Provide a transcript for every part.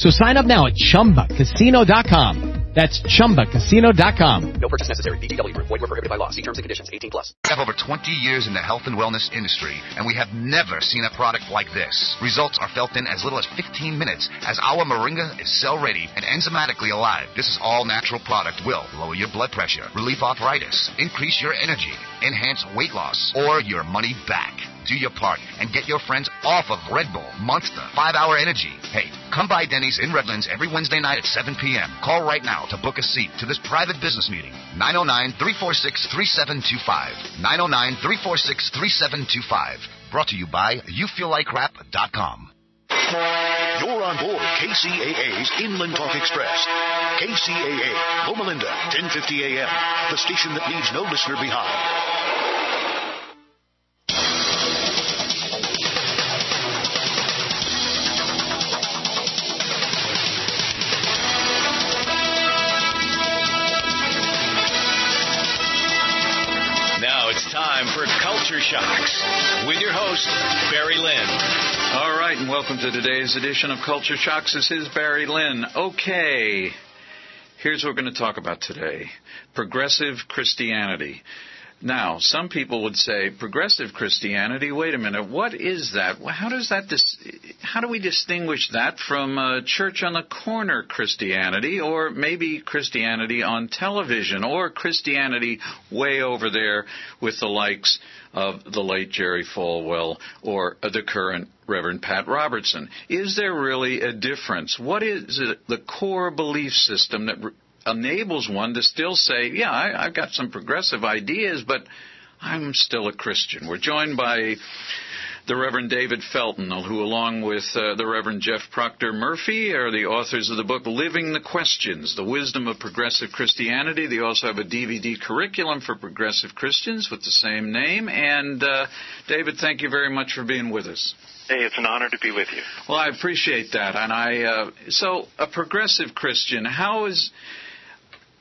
So sign up now at ChumbaCasino.com. That's ChumbaCasino.com. No purchase necessary. VGW. Void were prohibited by law. See terms and conditions. 18 plus. We have over 20 years in the health and wellness industry, and we have never seen a product like this. Results are felt in as little as 15 minutes, as our Moringa is cell-ready and enzymatically alive. This is all natural product will lower your blood pressure, relieve arthritis, increase your energy, enhance weight loss, or your money back. Do your part and get your friends off of Red Bull, Monster, 5 Hour Energy. Hey, come by Denny's in Redlands every Wednesday night at 7 p.m. Call right now to book a seat to this private business meeting. 909 346 3725. 909 346 3725. Brought to you by YouFeelLikeRap.com. You're on board KCAA's Inland Talk Express. KCAA, Loma Linda, 1050 AM, the station that leaves no listener behind. Time for Culture Shocks with your host, Barry Lynn. All right, and welcome to today's edition of Culture Shocks. This is Barry Lynn. Okay, here's what we're going to talk about today progressive Christianity. Now, some people would say progressive Christianity. Wait a minute, what is that? How does that? How do we distinguish that from uh, church on the corner Christianity, or maybe Christianity on television, or Christianity way over there with the likes of the late Jerry Falwell or the current Reverend Pat Robertson? Is there really a difference? What is the core belief system that enables one to still say, yeah, I, I've got some progressive ideas, but I'm still a Christian. We're joined by the Reverend David Felton, who, along with uh, the Reverend Jeff Procter Murphy, are the authors of the book Living the Questions The Wisdom of Progressive Christianity. They also have a DVD curriculum for progressive Christians with the same name. And, uh, David, thank you very much for being with us. Hey, it's an honor to be with you. Well, I appreciate that. And I, uh, so, a progressive Christian, how is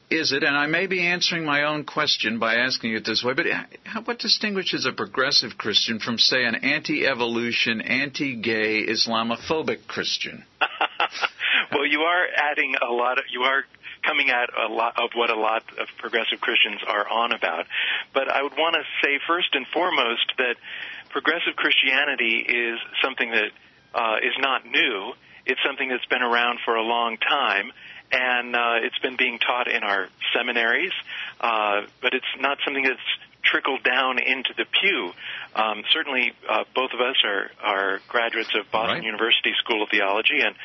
is it, and I may be answering my own question by asking it this way, but what distinguishes a progressive Christian from, say, an anti evolution, anti gay, Islamophobic Christian? well, you are adding a lot of, you are coming at a lot of what a lot of progressive Christians are on about. But I would want to say first and foremost that progressive Christianity is something that uh, is not new. It's something that's been around for a long time and uh, it's been being taught in our seminaries, uh, but it's not something that's trickled down into the pew. Um, certainly, uh, both of us are, are graduates of Boston right. University School of Theology, and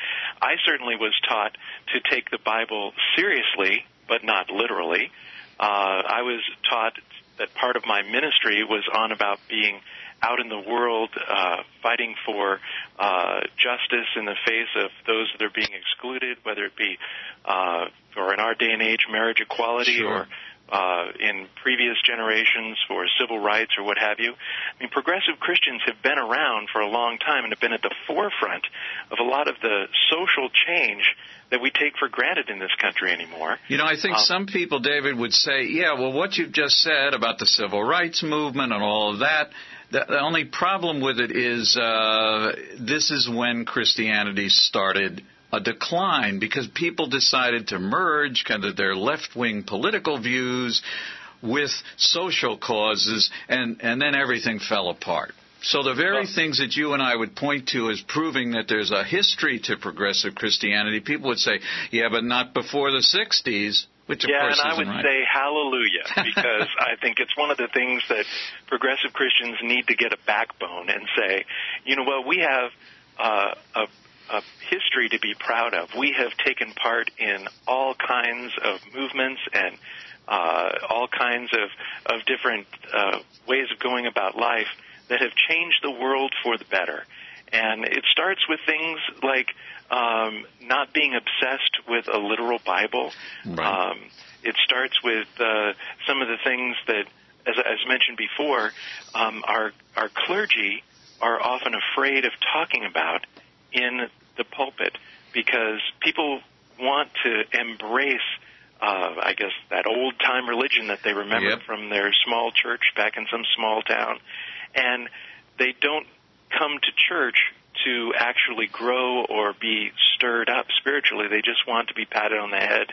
I certainly was taught to take the Bible seriously, but not literally. Uh, I was taught that part of my ministry was on about being out in the world uh, fighting for uh, justice in the face of those that are being excluded, whether it be, uh, or in our day and age, marriage equality, sure. or uh, in previous generations for civil rights or what have you. I mean, progressive Christians have been around for a long time and have been at the forefront of a lot of the social change that we take for granted in this country anymore. You know, I think um, some people, David, would say, yeah, well, what you've just said about the civil rights movement and all of that, the, the only problem with it is uh, this is when Christianity started a decline because people decided to merge kind of their left wing political views with social causes, and, and then everything fell apart. So the very things that you and I would point to as proving that there's a history to progressive Christianity, people would say, yeah, but not before the 60s. Which of yeah, course and I would right. say hallelujah because I think it's one of the things that progressive Christians need to get a backbone and say, you know what, we have uh, a, a history to be proud of. We have taken part in all kinds of movements and uh, all kinds of of different uh, ways of going about life that have changed the world for the better. And it starts with things like um, not being obsessed with a literal Bible. Right. Um, it starts with uh, some of the things that, as, as mentioned before, um, our our clergy are often afraid of talking about in the pulpit because people want to embrace, uh, I guess, that old time religion that they remember Yep. from their small church back in some small town, and they don't come to church to actually grow or be stirred up spiritually. They just want to be patted on the head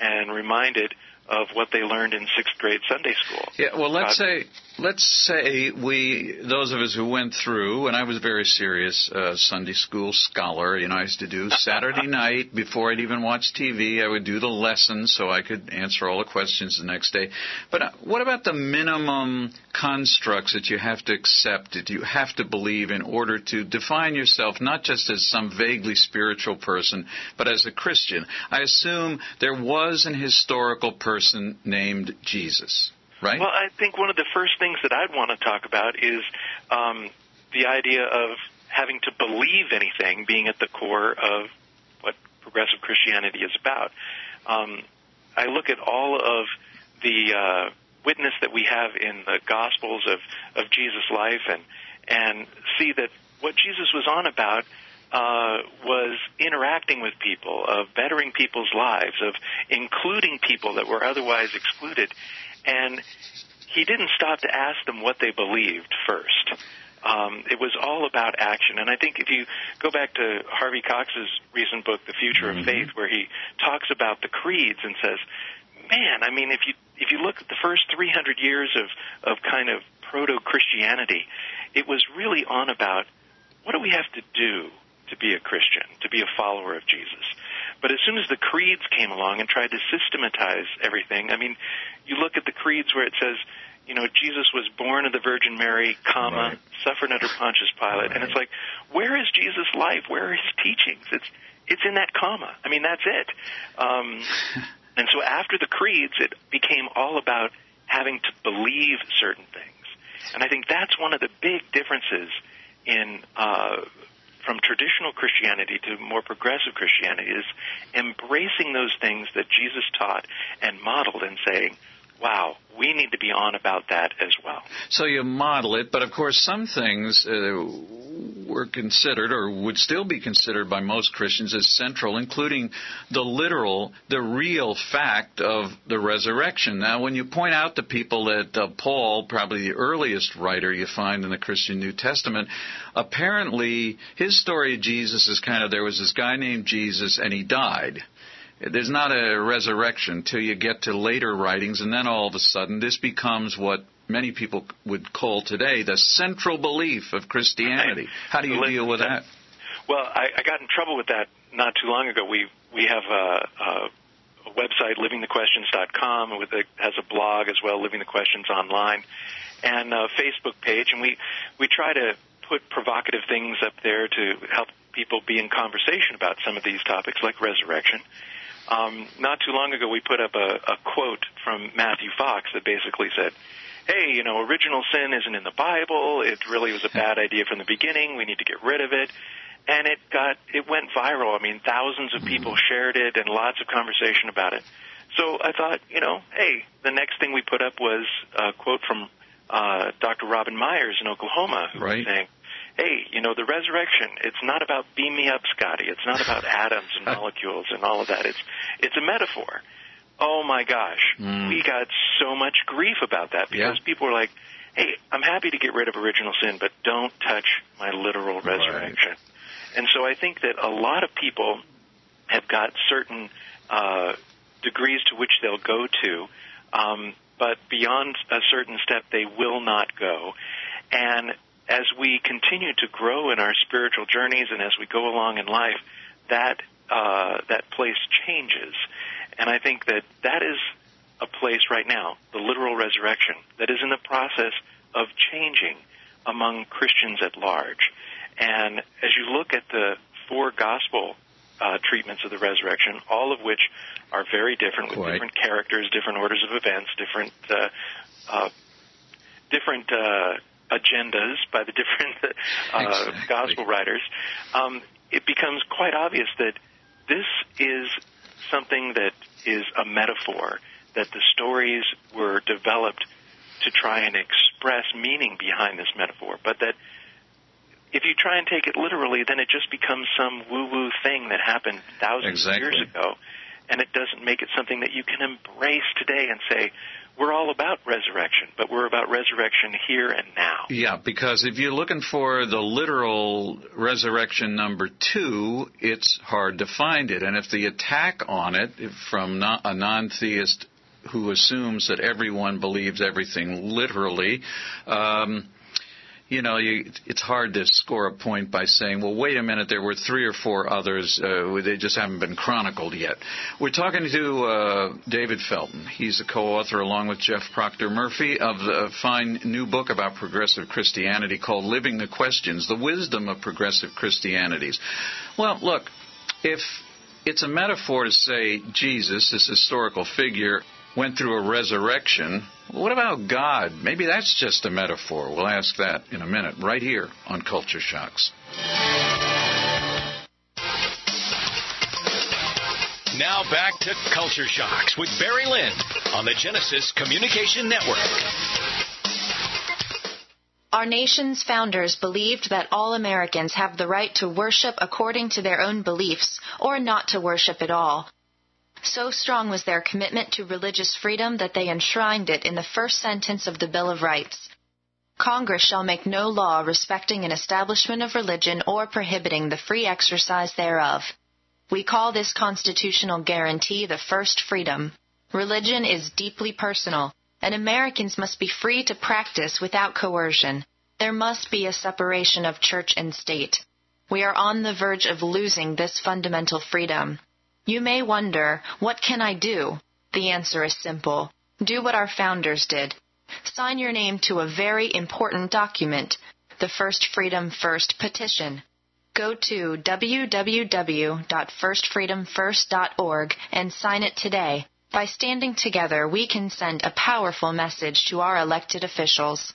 and reminded of what they learned in sixth grade Sunday school. Yeah, well, let's Uh, say let's say we those of us who went through, and I was a very serious uh, Sunday school scholar. You know, I used to do Saturday night before I'd even watch TV. I would do the lessons so I could answer all the questions the next day. But uh, what about the minimum constructs that you have to accept, that you have to believe in order to define yourself not just as some vaguely spiritual person, but as a Christian? I assume there was an historical person named Jesus. Right? Well, I think one of the first things that I'd want to talk about is um, the idea of having to believe anything being at the core of what progressive Christianity is about. Um, I look at all of the uh, witness that we have in the Gospels of, of Jesus' life and and see that what Jesus was on about uh, was interacting with people, of bettering people's lives, of including people that were otherwise excluded. And he didn't stop to ask them what they believed first. Um, it was all about action. And I think if you go back to Harvey Cox's recent book, The Future of Faith, where he talks about the creeds and says, man, I mean, if you if you look at the first 300 years of of kind of proto Christianity, it was really on about what do we have to do to be a Christian, to be a follower of Jesus. But as soon as the creeds came along and tried to systematize everything, I mean, you look at the creeds where it says, you know, Jesus was born of the Virgin Mary, comma, Right. suffered under Pontius Pilate, and it's like, where is Jesus' life? Where are his teachings? It's it's in that comma. I mean, that's it. Um, and so after the creeds, it became all about having to believe certain things. And I think that's one of the big differences in uh, from traditional Christianity to more progressive Christianity is embracing those things that Jesus taught and modeled and saying, wow, we need to be on about that as well. So you model it, but of course, some things uh, were considered or would still be considered by most Christians as central, including the literal, the real fact of the resurrection. Now, when you point out to people that uh, Paul, probably the earliest writer you find in the Christian New Testament, apparently his story of Jesus is kind of there was this guy named Jesus and he died. There's not a resurrection till you get to later writings, and then all of a sudden this becomes what many people would call today the central belief of Christianity. How do you deal with that? Well, I, I got in trouble with that not too long ago. We we have a, a, website, livingthequestions.com, with a, has a blog as well, Living the Questions Online, and a Facebook page, and we we try to put provocative things up there to help people be in conversation about some of these topics, like resurrection. Um, not too long ago, we put up a, a quote from Matthew Fox that basically said, "Hey, you know, original sin isn't in the Bible. It really was a bad idea from the beginning. We need to get rid of it." And it got it went viral. I mean, thousands of people shared it and lots of conversation about it. So I thought, you know, hey, the next thing we put up was a quote from uh, Dr. Robin Meyers in Oklahoma, who Right. was saying, hey, you know, the resurrection, it's not about beam me up, Scotty. It's not about atoms and molecules and all of that. It's it's a metaphor. Oh my gosh. Mm. We got so much grief about that because Yeah. people were like, hey, I'm happy to get rid of original sin, but don't touch my literal resurrection. And so I think that a lot of people have got certain uh, degrees to which they'll go to, um, but beyond a certain step, they will not go. And as we continue to grow in our spiritual journeys and as we go along in life, that uh, that place changes. And I think that that is a place right now, the literal resurrection, that is in the process of changing among Christians at large. And as you look at the four gospel uh, treatments of the resurrection, all of which are very different with Quite. different characters, different orders of events, different uh, uh, different uh, agendas by the different uh, Exactly. gospel writers. Um, it becomes quite obvious that this is something that is a metaphor. That the stories were developed to try and express meaning behind this metaphor, but that if you try and take it literally, then it just becomes some woo-woo thing that happened thousands Exactly. of years ago, and it doesn't make it something that you can embrace today and say, we're all about resurrection, but we're about resurrection here and now. Yeah, because if you're looking for the literal resurrection number two, it's hard to find it. And if the attack on it from a non theist who assumes that everyone believes everything literally, um, you know, you, it's hard to score a point by saying, well, wait a minute, there were three or four others, uh, they just haven't been chronicled yet. We're talking to uh, David Felton. He's a co-author, along with Jeff Procter Murphy, of the fine new book about progressive Christianity called Living the Questions, The Wisdom of Progressive Christianities. Well, look, if it's a metaphor to say Jesus, this historical figure, went through a resurrection. What about God? Maybe that's just a metaphor. We'll ask that in a minute, right here on Culture Shocks. Now back to Culture Shocks with Barry Lynn on the Genesis Communication Network. Our nation's founders believed that all Americans have the right to worship according to their own beliefs or not to worship at all. So strong was their commitment to religious freedom that they enshrined it in the first sentence of the Bill of Rights. Congress shall make no law respecting an establishment of religion or prohibiting the free exercise thereof. We call this constitutional guarantee the first freedom. Religion is deeply personal, and Americans must be free to practice without coercion. There must be a separation of church and state. We are on the verge of losing this fundamental freedom. You may wonder, what can I do? The answer is simple. Do what our founders did. Sign your name to a very important document, the First Freedom First petition. Go to www.firstfreedomfirst.org and sign it today. By standing together, we can send a powerful message to our elected officials.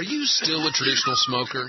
Are you still a traditional smoker?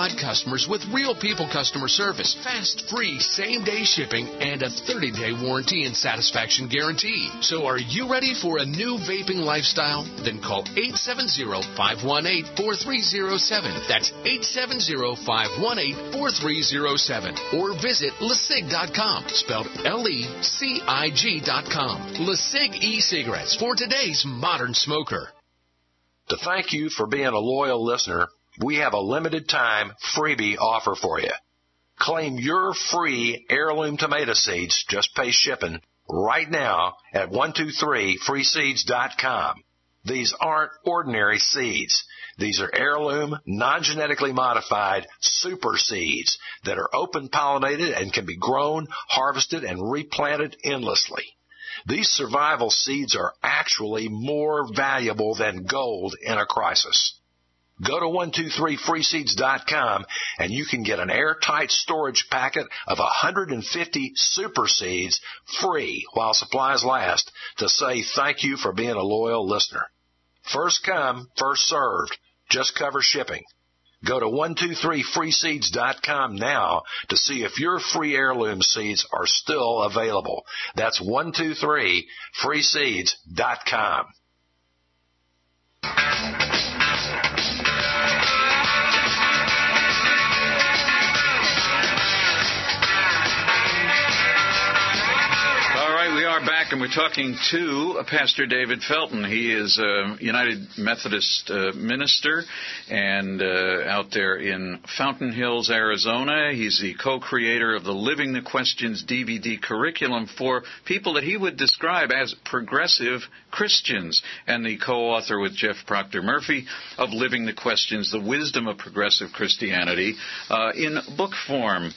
customers with real people customer service, fast, free, same day shipping, and a 30 day warranty and satisfaction guarantee. So are you ready for a new vaping lifestyle? Then call 870 518 4307. That's 870 518 4307. Or visit LeCig.com, spelled L E C I G.com. LeCig e cigarettes for today's modern smoker. To thank you for being a loyal listener, we have a limited time freebie offer for you. Claim your free heirloom tomato seeds, just pay shipping, right now at 123freeseeds.com. These aren't ordinary seeds. These are heirloom, non-genetically modified super seeds that are open pollinated and can be grown, harvested, and replanted endlessly. These survival seeds are actually more valuable than gold in a crisis. Go to 123freeseeds.com and you can get an airtight storage packet of 150 super seeds free while supplies last to say thank you for being a loyal listener. First come, first served. Just cover shipping. Go to 123freeseeds.com now to see if your free heirloom seeds are still available. That's 123freeseeds.com. are back, and we're talking to Pastor David Felton. He is a United Methodist uh, minister and uh, out there in Fountain Hills, Arizona. He's the co-creator of the Living the Questions DVD curriculum for people that he would describe as progressive Christians, and the co-author with Jeff Procter Murphy of Living the Questions: The Wisdom of Progressive Christianity uh, in book form.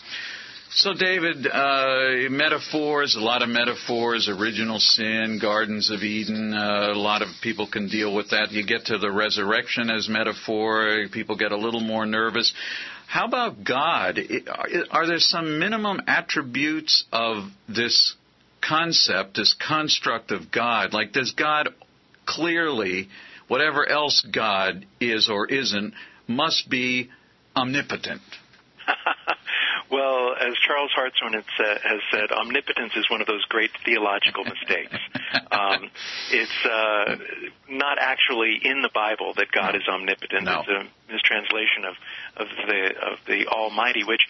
So, David, uh, metaphors, a lot of metaphors, original sin, Gardens of Eden, uh, a lot of people can deal with that. You get to the resurrection as metaphor, people get a little more nervous. How about God? Are there some minimum attributes of this concept, this construct of God? Like, does God clearly, whatever else God is or isn't, must be omnipotent? Well, as Charles Hartshorne has said, has said, omnipotence is one of those great theological mistakes. um, it's uh, not actually in the Bible that God is omnipotent. No. It's a mistranslation of, of the of the Almighty, which,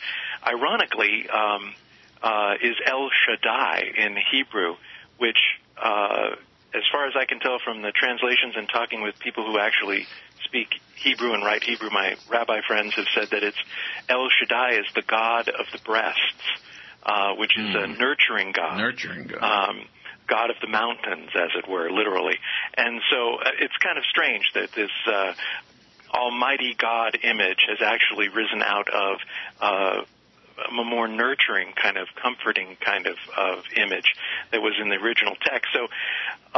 ironically, um, uh, is El Shaddai in Hebrew, which, uh, as far as I can tell from the translations and talking with people who actually speak Hebrew and write Hebrew, my rabbi friends have said that it's El Shaddai is the God of the breasts, uh, which is a nurturing God. Nurturing God. Um, God of the mountains, as it were, literally. And so uh, it's kind of strange that this uh, Almighty God image has actually risen out of uh, a more nurturing kind of comforting kind of, of image that was in the original text. So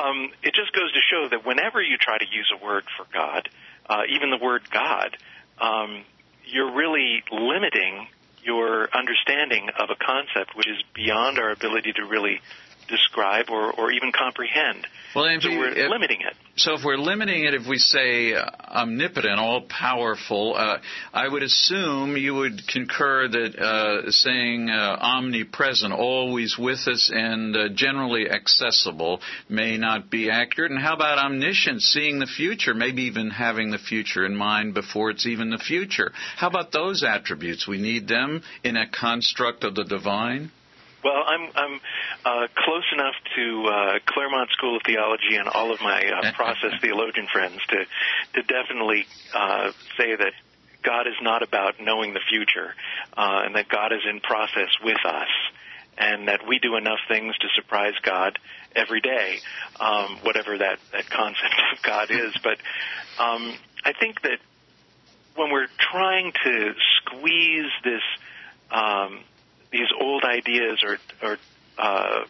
um, it just goes to show that whenever you try to use a word for God, uh, even the word God, um, you're really limiting your understanding of a concept which is beyond our ability to really describe or, or even comprehend. Well, so we're if- limiting it. So if we're limiting it, if we say uh, omnipotent, all powerful, uh, I would assume you would concur that uh, saying uh, omnipresent, always with us and uh, generally accessible, may not be accurate. And how about omniscient, seeing the future, maybe even having the future in mind before it's even the future? How about those attributes? We need them in a construct of the divine. Well, I'm I'm uh, close enough to uh, Claremont School of Theology and all of my uh, process theologian friends to to definitely uh, say that God is not about knowing the future, uh, and that God is in process with us, and that we do enough things to surprise God every day, um, whatever that that concept of God is. But um, I think that when we're trying to squeeze this um, these old ideas or, or uh,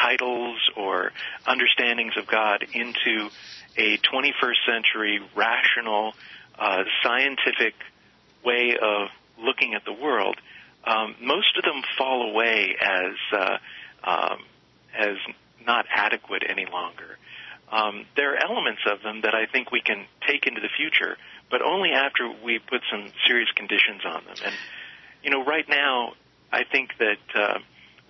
titles or understandings of God into a 21st century rational, uh, scientific way of looking at the world, um, most of them fall away as uh, um, as not adequate any longer. Um, there are elements of them that I think we can take into the future, but only after we put some serious conditions on them. And you know, right now, I think that uh,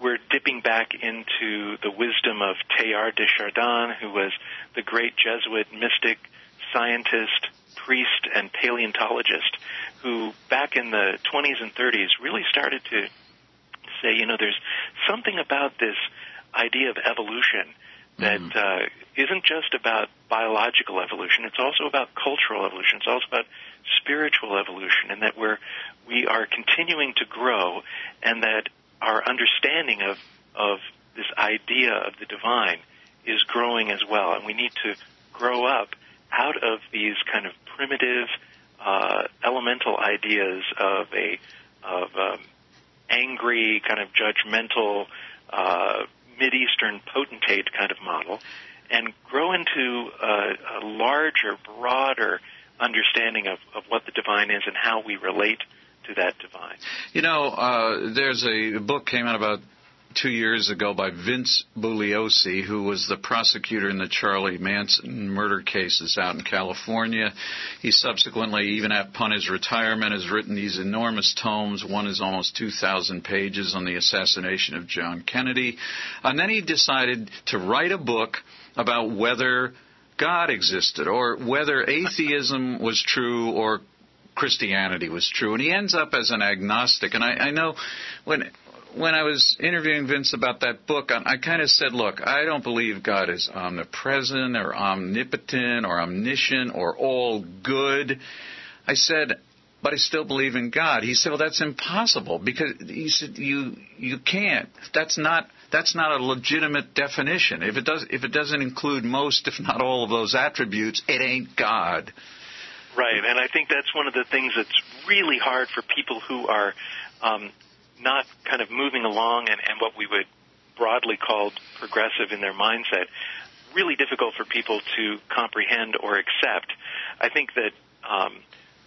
we're dipping back into the wisdom of Teilhard de Chardin, who was the great Jesuit mystic, scientist, priest, and paleontologist, who back in the 20s and 30s really started to say, you know, there's something about this idea of evolution that uh, isn't just about biological evolution. It's also about cultural evolution. It's also about spiritual evolution, and that we're we are continuing to grow, and that our understanding of of this idea of the divine is growing as well, and we need to grow up out of these kind of primitive, uh, elemental ideas of a of um, angry, kind of judgmental, uh, Eastern potentate kind of model, and grow into a, a larger, broader understanding of, of what the divine is and how we relate to that divine. You know, uh, there's a book came out about two years ago by Vince Bugliosi, who was the prosecutor in the Charlie Manson murder cases out in California. He subsequently, even upon his retirement, has written these enormous tomes. One is almost 2,000 pages on the assassination of John Kennedy. And then he decided to write a book about whether God existed or whether atheism was true or Christianity was true. And he ends up as an agnostic. And I, I know when when I was interviewing Vince about that book, I, I kind of said, look, I don't believe God is omnipresent or omnipotent or omniscient or all good. I said, but I still believe in God. He said, well, that's impossible because he said, you, you can't. That's not, that's not a legitimate definition. If it does, if it doesn't include most, if not all of those attributes, it ain't God. Right, and I think that's one of the things that's really hard for people who are um, not kind of moving along and, and what we would broadly call progressive in their mindset. Really difficult for people to comprehend or accept. I think that um,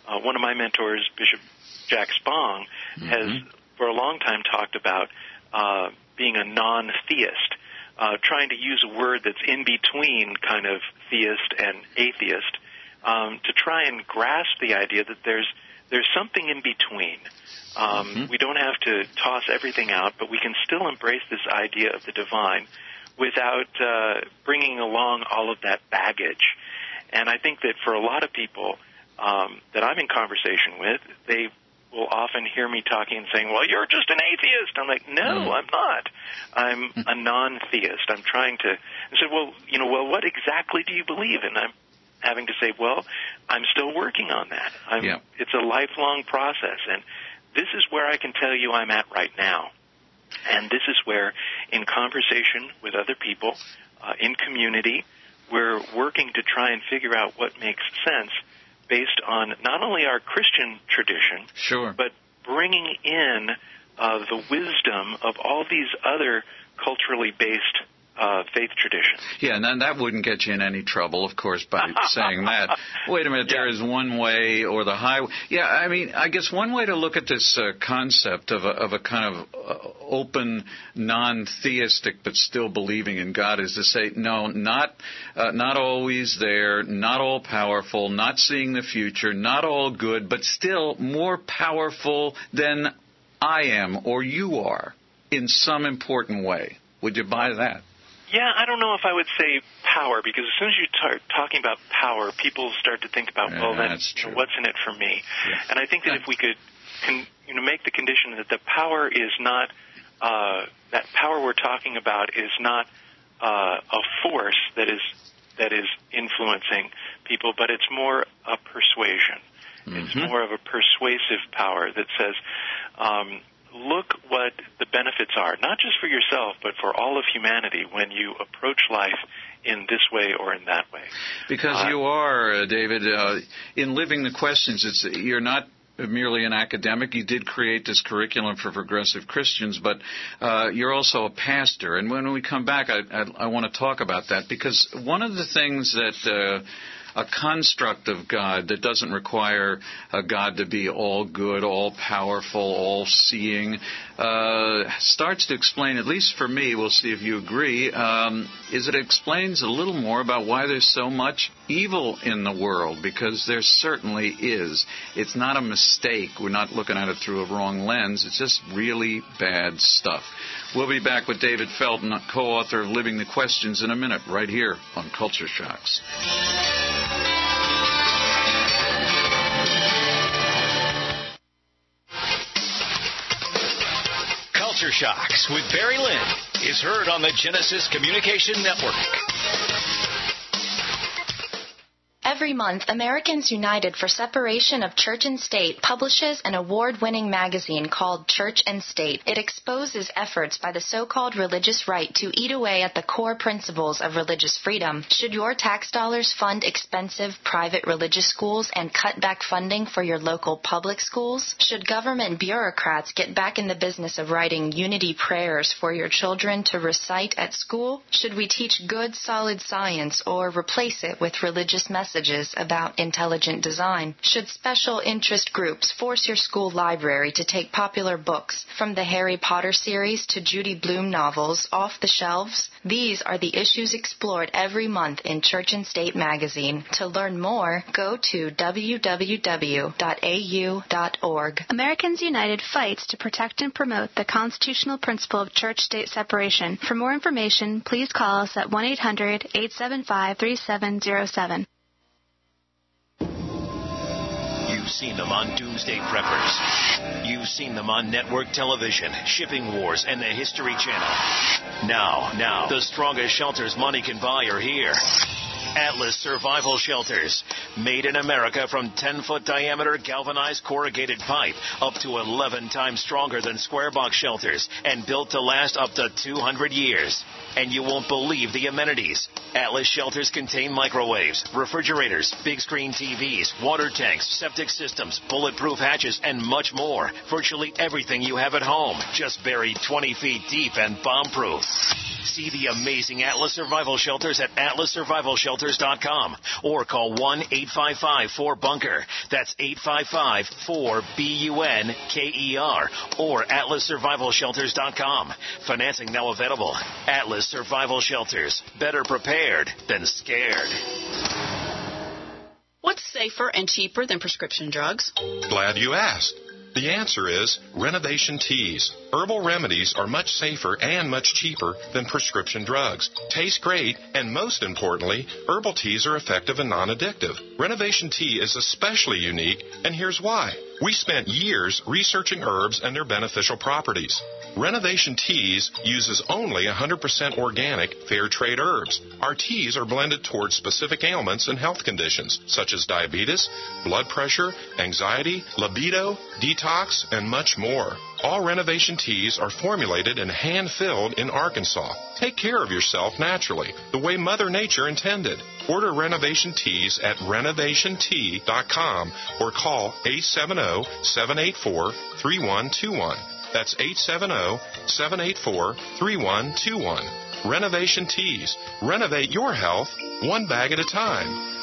uh, one of my mentors, Bishop Jack Spong, mm-hmm. has for a long time talked about uh, being a non-theist, uh, trying to use a word that's in between kind of theist and atheist um, to try and grasp the idea that there's there's something in between. Um, mm-hmm. We don't have to toss everything out, but we can still embrace this idea of the divine without uh, bringing along all of that baggage. And I think that for a lot of people um, that I'm in conversation with, they will often hear me talking and saying, "Well, you're just an atheist." I'm like, "No, mm. I'm not. I'm mm. a non-theist. I'm trying to." I said, "Well, you know, well, what exactly do you believe?" And I'm having to say, "Well, I'm still working on that. I'm, yeah. It's a lifelong process, and this is where I can tell you I'm at right now. And this is where, in conversation with other people, uh, in community, we're working to try and figure out what makes sense based on not only our Christian tradition, sure. but bringing in uh, the wisdom of all these other culturally based uh, faith tradition. Yeah, and then that wouldn't get you in any trouble, of course, by saying that. Wait a minute, yeah. there is one way or the highway. Yeah, I mean, I guess one way to look at this uh, concept of a, of a kind of uh, open, non-theistic but still believing in God is to say, no, not uh, not always there, not all powerful, not seeing the future, not all good, but still more powerful than I am or you are in some important way. Would you buy that? Yeah, I don't know if I would say power because as soon as you start talking about power, people start to think about, yeah, well, then you know, what's in it for me? Yeah. And I think that if we could, can, you know, make the condition that the power is not uh, that power we're talking about is not uh, a force that is that is influencing people, but it's more a persuasion. Mm-hmm. It's more of a persuasive power that says, um, look what the benefits are, not just for yourself, but for all of humanity when you approach life in this way or in that way. Because uh, you are, uh, David, uh, in living the questions, it's you're not merely an academic. You did create this curriculum for progressive Christians, but uh, you're also a pastor. And when we come back, I, I, I want to talk about that because one of the things that uh, a construct of God that doesn't require a God to be all good, all powerful, all seeing, uh, starts to explain, at least for me, we'll see if you agree, um, is it explains a little more about why there's so much evil in the world, because there certainly is. It's not a mistake. We're not looking at it through a wrong lens. It's just really bad stuff. We'll be back with David Felton, co author of Living the Questions, in a minute, right here on Culture Shocks. Culture Shocks with Barry Lynn is heard on the Genesis Communication Network. Every month, Americans United for Separation of Church and State publishes an award winning magazine called Church and State. It exposes efforts by the so called religious right to eat away at the core principles of religious freedom. Should your tax dollars fund expensive private religious schools and cut back funding for your local public schools? Should government bureaucrats get back in the business of writing unity prayers for your children to recite at school? Should we teach good, solid science or replace it with religious messages? About intelligent design? Should special interest groups force your school library to take popular books from the Harry Potter series to Judy Blume novels off the shelves? These are the issues explored every month in Church and State magazine. To learn more, go to www.au.org. Americans United fights to protect and promote the constitutional principle of church state separation. For more information, please call us at 1 800 875 3707. Seen them on Doomsday Preppers. You've seen them on network television, Shipping Wars, and the History Channel. Now, now, the strongest shelters money can buy are here. Atlas Survival Shelters. Made in America from 10 foot diameter galvanized corrugated pipe, up to 11 times stronger than square box shelters, and built to last up to 200 years. And you won't believe the amenities. Atlas shelters contain microwaves, refrigerators, big screen TVs, water tanks, septic systems, bulletproof hatches, and much more. Virtually everything you have at home, just buried 20 feet deep and bomb proof. See the amazing Atlas Survival Shelters at atlassurvivalshelters.com or call 1 855 4 Bunker. That's 855 4 B U N K E R or atlassurvivalshelters.com. Financing now available. Atlas Survival Shelters. Better prepared than scared. What's safer and cheaper than prescription drugs? Glad you asked. The answer is renovation teas. Herbal remedies are much safer and much cheaper than prescription drugs. Taste great, and most importantly, herbal teas are effective and non addictive. Renovation tea is especially unique, and here's why. We spent years researching herbs and their beneficial properties. Renovation Teas uses only 100% organic, fair trade herbs. Our teas are blended towards specific ailments and health conditions such as diabetes, blood pressure, anxiety, libido, detox, and much more. All renovation teas are formulated and hand filled in Arkansas. Take care of yourself naturally, the way Mother Nature intended. Order renovation teas at renovationtea.com or call 870 784 3121. That's 870 784 3121. Renovation Teas. Renovate your health one bag at a time.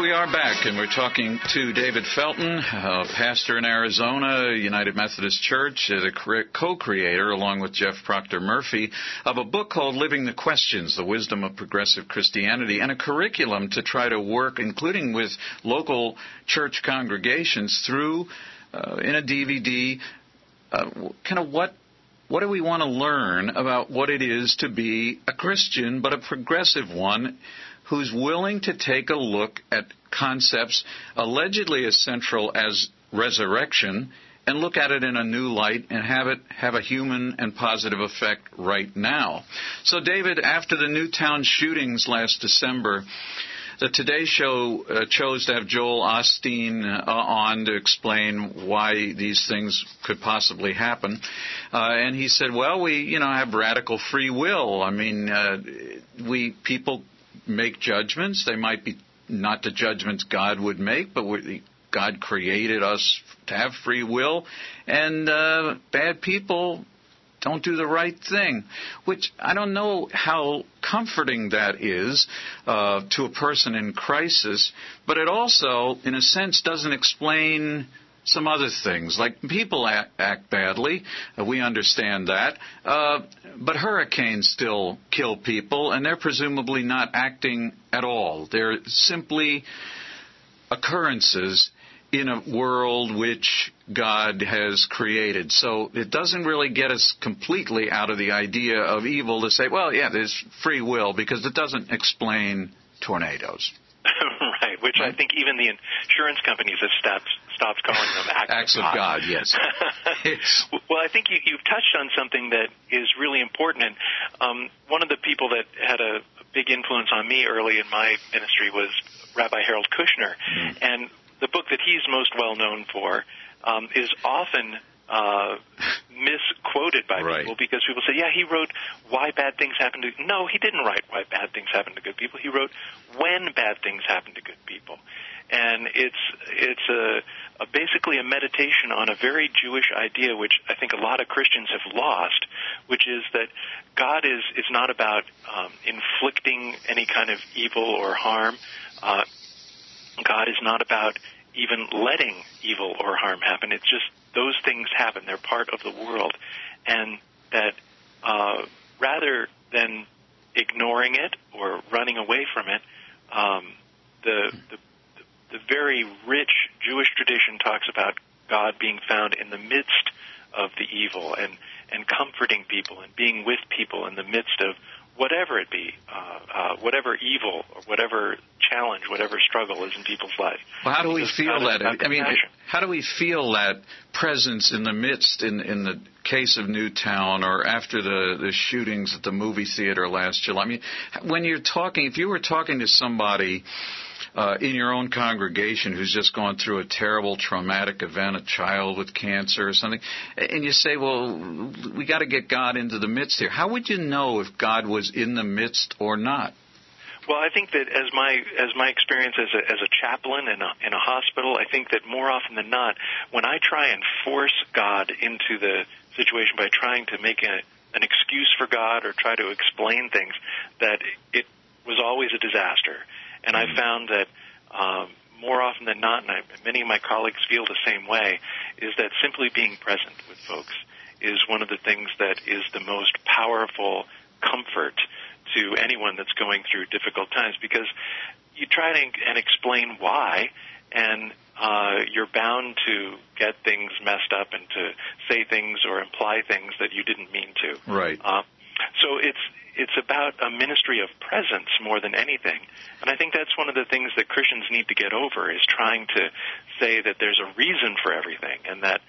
We are back, and we're talking to David Felton, pastor in Arizona, United Methodist Church, uh, the co-creator, along with Jeff Procter Murphy, of a book called Living the Questions, The Wisdom of Progressive Christianity, and a curriculum to try to work, including with local church congregations, through, uh, in a DVD, uh, kind of what what do we want to learn about what it is to be a Christian, but a progressive one? Who's willing to take a look at concepts allegedly as central as resurrection and look at it in a new light and have it have a human and positive effect right now. So, David, after the Newtown shootings last December, the Today Show uh, chose to have Joel Osteen uh, on to explain why these things could possibly happen, uh, and he said, "Well, we, you know, have radical free will. I mean, uh, we people make judgments. They might be not the judgments God would make, but God created us to have free will, and uh, bad people don't do the right thing, which I don't know how comforting that is uh, to a person in crisis, but it also, in a sense, doesn't explain some other things. Like people act, act badly, uh, we understand that, uh, but hurricanes still kill people, and they're presumably not acting at all. They're simply occurrences in a world which God has created. So it doesn't really get us completely out of the idea of evil to say, well, yeah, there's free will, because it doesn't explain tornadoes. right, which I think even the insurance companies have stopped stopped calling them acts, acts of God. yes. well, I think you, you've touched on something that is really important, and um, one of the people that had a big influence on me early in my ministry was Rabbi Harold Kushner, mm. and the book that he's most well known for um, is often uh, misquoted by right. people because people say, "Yeah, he wrote why bad things happen to." No, he didn't write why bad things happen to good people. He wrote when bad things happen to good people, and it's it's a, a basically a meditation on a very Jewish idea, which I think a lot of Christians have lost, which is that God is is not about um, inflicting any kind of evil or harm. Uh, God is not about even letting evil or harm happen. It's just those things happen. They're part of the world. And that uh, rather than ignoring it or running away from it, um, the, the, the very rich Jewish tradition talks about God being found in the midst of the evil and, and comforting people and being with people in the midst of whatever it be, uh, uh, whatever evil or whatever challenge, whatever struggle is in people's lives. Well, how do we feel that? I mean, how do we feel that presence in the midst, in in the case of Newtown, or after the the shootings at the movie theater last July? I mean, when you're talking, if you were talking to somebody uh, in your own congregation who's just gone through a terrible traumatic event, a child with cancer or something, and you say, well, we got to get God into the midst here. How would you know if God was in the midst or not? Well, I think that as my as my experience as a, as a chaplain in a, in a hospital, I think that more often than not, when I try and force God into the situation by trying to make a, an excuse for God or try to explain things, that it was always a disaster. And I found that um, more often than not, and I, many of my colleagues feel the same way, is that simply being present with folks is one of the things that is the most powerful comfort to anyone that's going through difficult times because you try to, and explain why and uh, you're bound to get things messed up and to say things or imply things that you didn't mean to. Right. Uh, so it's it's about a ministry of presence more than anything. And I think that's one of the things that Christians need to get over is trying to say that there's a reason for everything and that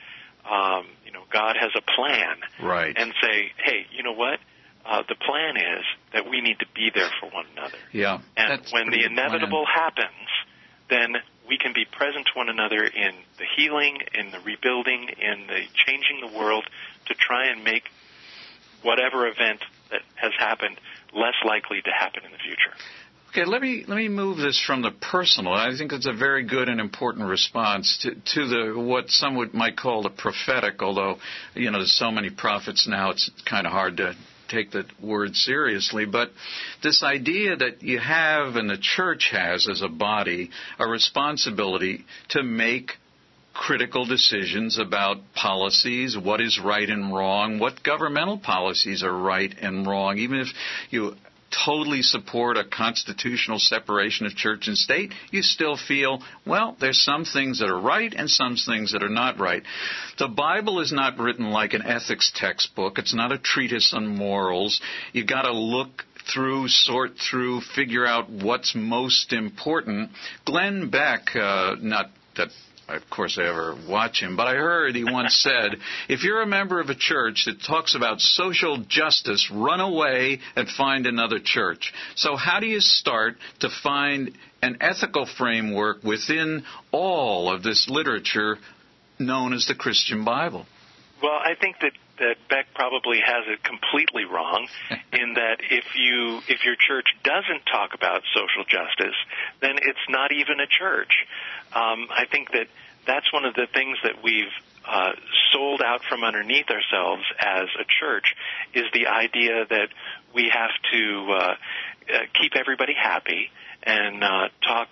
um, you know God has a plan. Right. And say, hey, you know what? Uh, the plan is that we need to be there for one another. Yeah. And when the inevitable happens, then we can be present to one another in the healing, in the rebuilding, in the changing the world to try and make whatever event that has happened less likely to happen in the future. Okay, let me let me move this from the personal. I think it's a very good and important response to, to the what some would might call the prophetic. Although you know there's so many prophets now, it's kind of hard to take the word seriously. But this idea that you have and the church has as a body a responsibility to make critical decisions about policies, what is right and wrong, what governmental policies are right and wrong, even if you totally support a constitutional separation of church and state, you still feel, well, there's some things that are right and some things that are not right. The Bible is not written like an ethics textbook. It's not a treatise on morals. You've got to look through, sort through, figure out what's most important. Glenn Beck, uh, not that of course, I ever watch him, but I heard he once said, if you're a member of a church that talks about social justice, run away and find another church. So, how do you start to find an ethical framework within all of this literature known as the Christian Bible? Well, I think that that Beck probably has it completely wrong in that if you if your church doesn't talk about social justice, then it's not even a church. Um, I think that that's one of the things that we've uh, sold out from underneath ourselves as a church is the idea that we have to uh, uh, keep everybody happy and uh, talk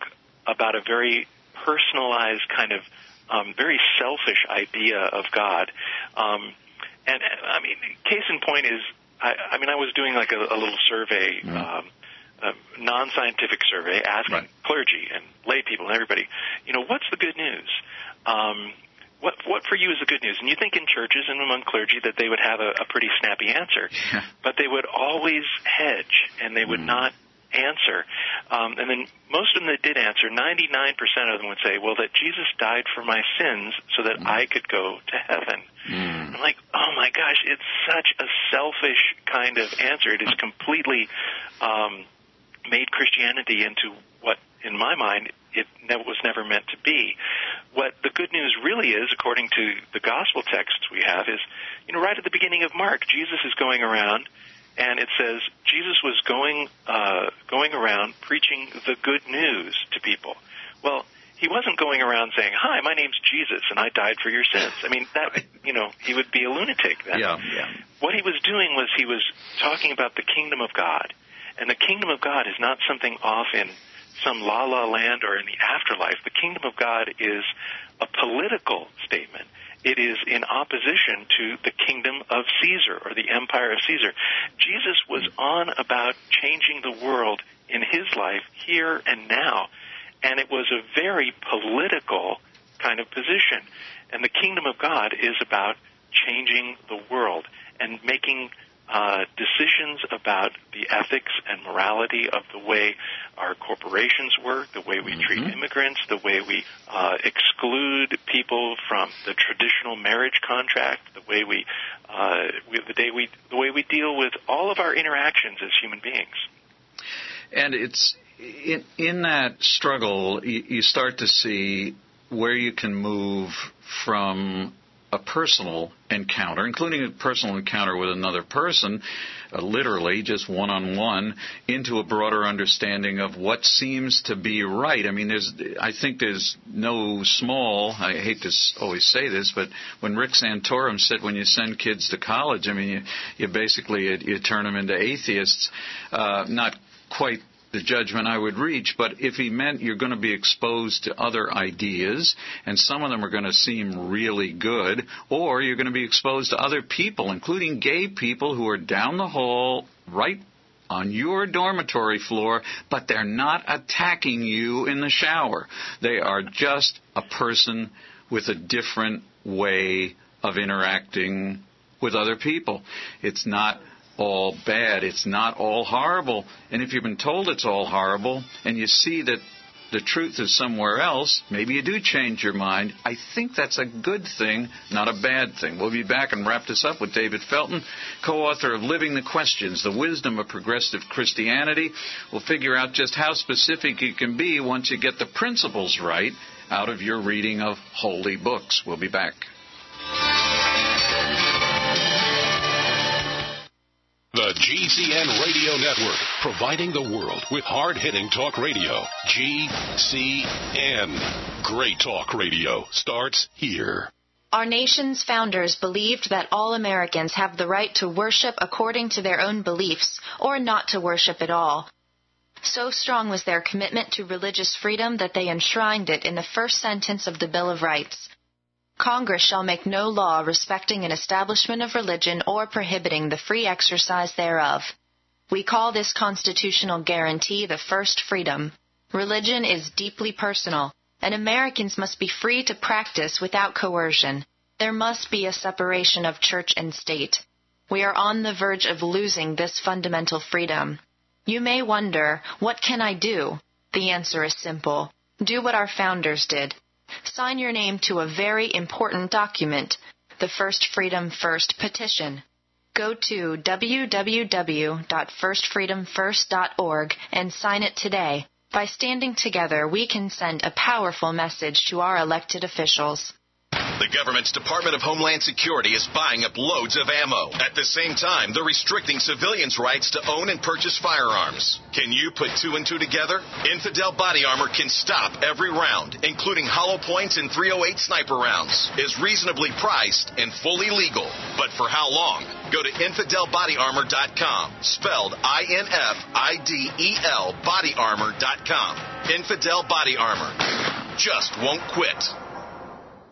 about a very personalized kind of um, very selfish idea of God. Um, and I mean, case in point is, I, I mean, I was doing like a, a little survey, mm-hmm. um, a non-scientific survey, asking right. clergy and lay people and everybody, you know, what's the good news? Um, what what for you is the good news? And you think in churches and among clergy that they would have a, a pretty snappy answer, yeah. but they would always hedge and they would mm. not answer. Um, and then most of them that did answer, 99% of them would say, well, that Jesus died for my sins so that mm. I could go to heaven. Mm. I'm like, my gosh, it's such a selfish kind of answer. It is completely um, made Christianity into what, in my mind, it was never meant to be. What the good news really is, according to the gospel texts we have, is, you know, right at the beginning of Mark, Jesus is going around and it says Jesus was going uh, going around preaching the good news to people. Well, he wasn't going around saying, "Hi, my name's Jesus, and I died for your sins." I mean, that you know, he would be a lunatic. Then. Yeah, yeah. What he was doing was he was talking about the kingdom of God, and the kingdom of God is not something off in some la la land or in the afterlife. The kingdom of God is a political statement. It is in opposition to the kingdom of Caesar or the empire of Caesar. Jesus was on about changing the world in his life here and now, and it was a very political kind of position. And the kingdom of God is about changing the world and making uh, decisions about the ethics and morality of the way our corporations work, the way we mm-hmm. treat immigrants, the way we uh, exclude people from the traditional marriage contract, the way we, uh, we, the day we, the way we deal with all of our interactions as human beings. And it's in, in that struggle, you, you start to see where you can move from a personal encounter, including a personal encounter with another person, uh, literally just one on one, into a broader understanding of what seems to be right. I mean, there's, I think there's no small. I hate to always say this, but when Rick Santorum said when you send kids to college, I mean, you, you basically you, you turn them into atheists. Uh, not quite the judgment I would reach, but if he meant you're going to be exposed to other ideas, and some of them are going to seem really good, or you're going to be exposed to other people, including gay people who are down the hall, right on your dormitory floor, but they're not attacking you in the shower. They are just a person with a different way of interacting with other people. It's not all bad. It's not all horrible. And if you've been told it's all horrible and you see that the truth is somewhere else, maybe you do change your mind. I think that's a good thing, not a bad thing. We'll be back and wrap this up with David Felton, co author of Living the Questions The Wisdom of Progressive Christianity. We'll figure out just how specific you can be once you get the principles right out of your reading of holy books. We'll be back. The GCN Radio Network, providing the world with hard hitting talk radio. GCN. Great talk radio starts here. Our nation's founders believed that all Americans have the right to worship according to their own beliefs, or not to worship at all. So strong was their commitment to religious freedom that they enshrined it in the first sentence of the Bill of Rights. Congress shall make no law respecting an establishment of religion or prohibiting the free exercise thereof. We call this constitutional guarantee the first freedom. Religion is deeply personal, and Americans must be free to practice without coercion. There must be a separation of church and state. We are on the verge of losing this fundamental freedom. You may wonder, what can I do? The answer is simple. Do what our founders did. Sign your name to a very important document, the First Freedom First petition. Go to www.firstfreedomfirst.org and sign it today. By standing together, we can send a powerful message to our elected officials. The government's Department of Homeland Security is buying up loads of ammo. At the same time, they're restricting civilians' rights to own and purchase firearms. Can you put two and two together? Infidel Body Armor can stop every round, including hollow points and 308 sniper rounds, is reasonably priced and fully legal. But for how long? Go to infidelbodyarmor.com, spelled I-N-F-I-D-E-L bodyarmor.com. Infidel Body Armor. Just won't quit.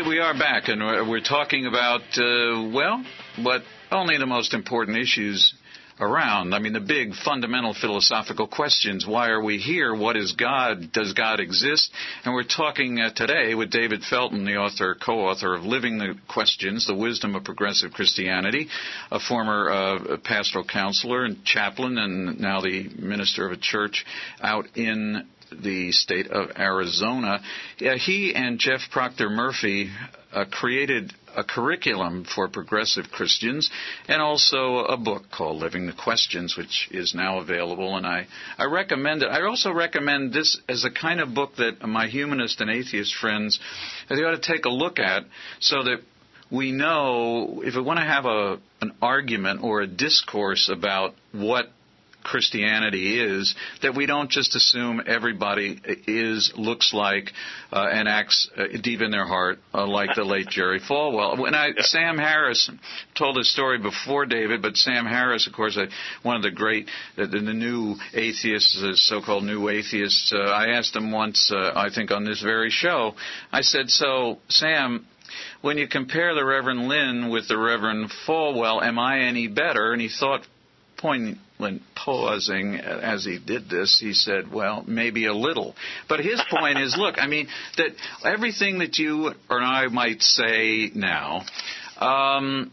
Right, we are back, and we're talking about, uh, well, what only the most important issues around. I mean, the big fundamental philosophical questions. Why are we here? What is God? Does God exist? And we're talking uh, today with David Felton, the author, co-author of Living the Questions, The Wisdom of Progressive Christianity, a former uh, pastoral counselor and chaplain, and now the minister of a church out in the state of Arizona. Yeah, he and Jeff Procter Murphy uh, created a curriculum for progressive Christians and also a book called Living the Questions, which is now available. And I, I recommend it. I also recommend this as a kind of book that my humanist and atheist friends they ought to take a look at so that we know if we want to have a, an argument or a discourse about what Christianity is that we don't just assume everybody is, looks like, uh, and acts uh, deep in their heart uh, like the late Jerry Falwell. When I, Sam Harris told his story before David, but Sam Harris, of course, uh, one of the great, the, the new atheists, the so-called new atheists. Uh, I asked him once, uh, I think on this very show, I said, so Sam, when you compare the Reverend Lynn with the Reverend Falwell, am I any better? And he thought poignant pausing as he did this, he said, "Well, maybe a little." But his point is, look, I mean, that everything that you or I might say now. Um,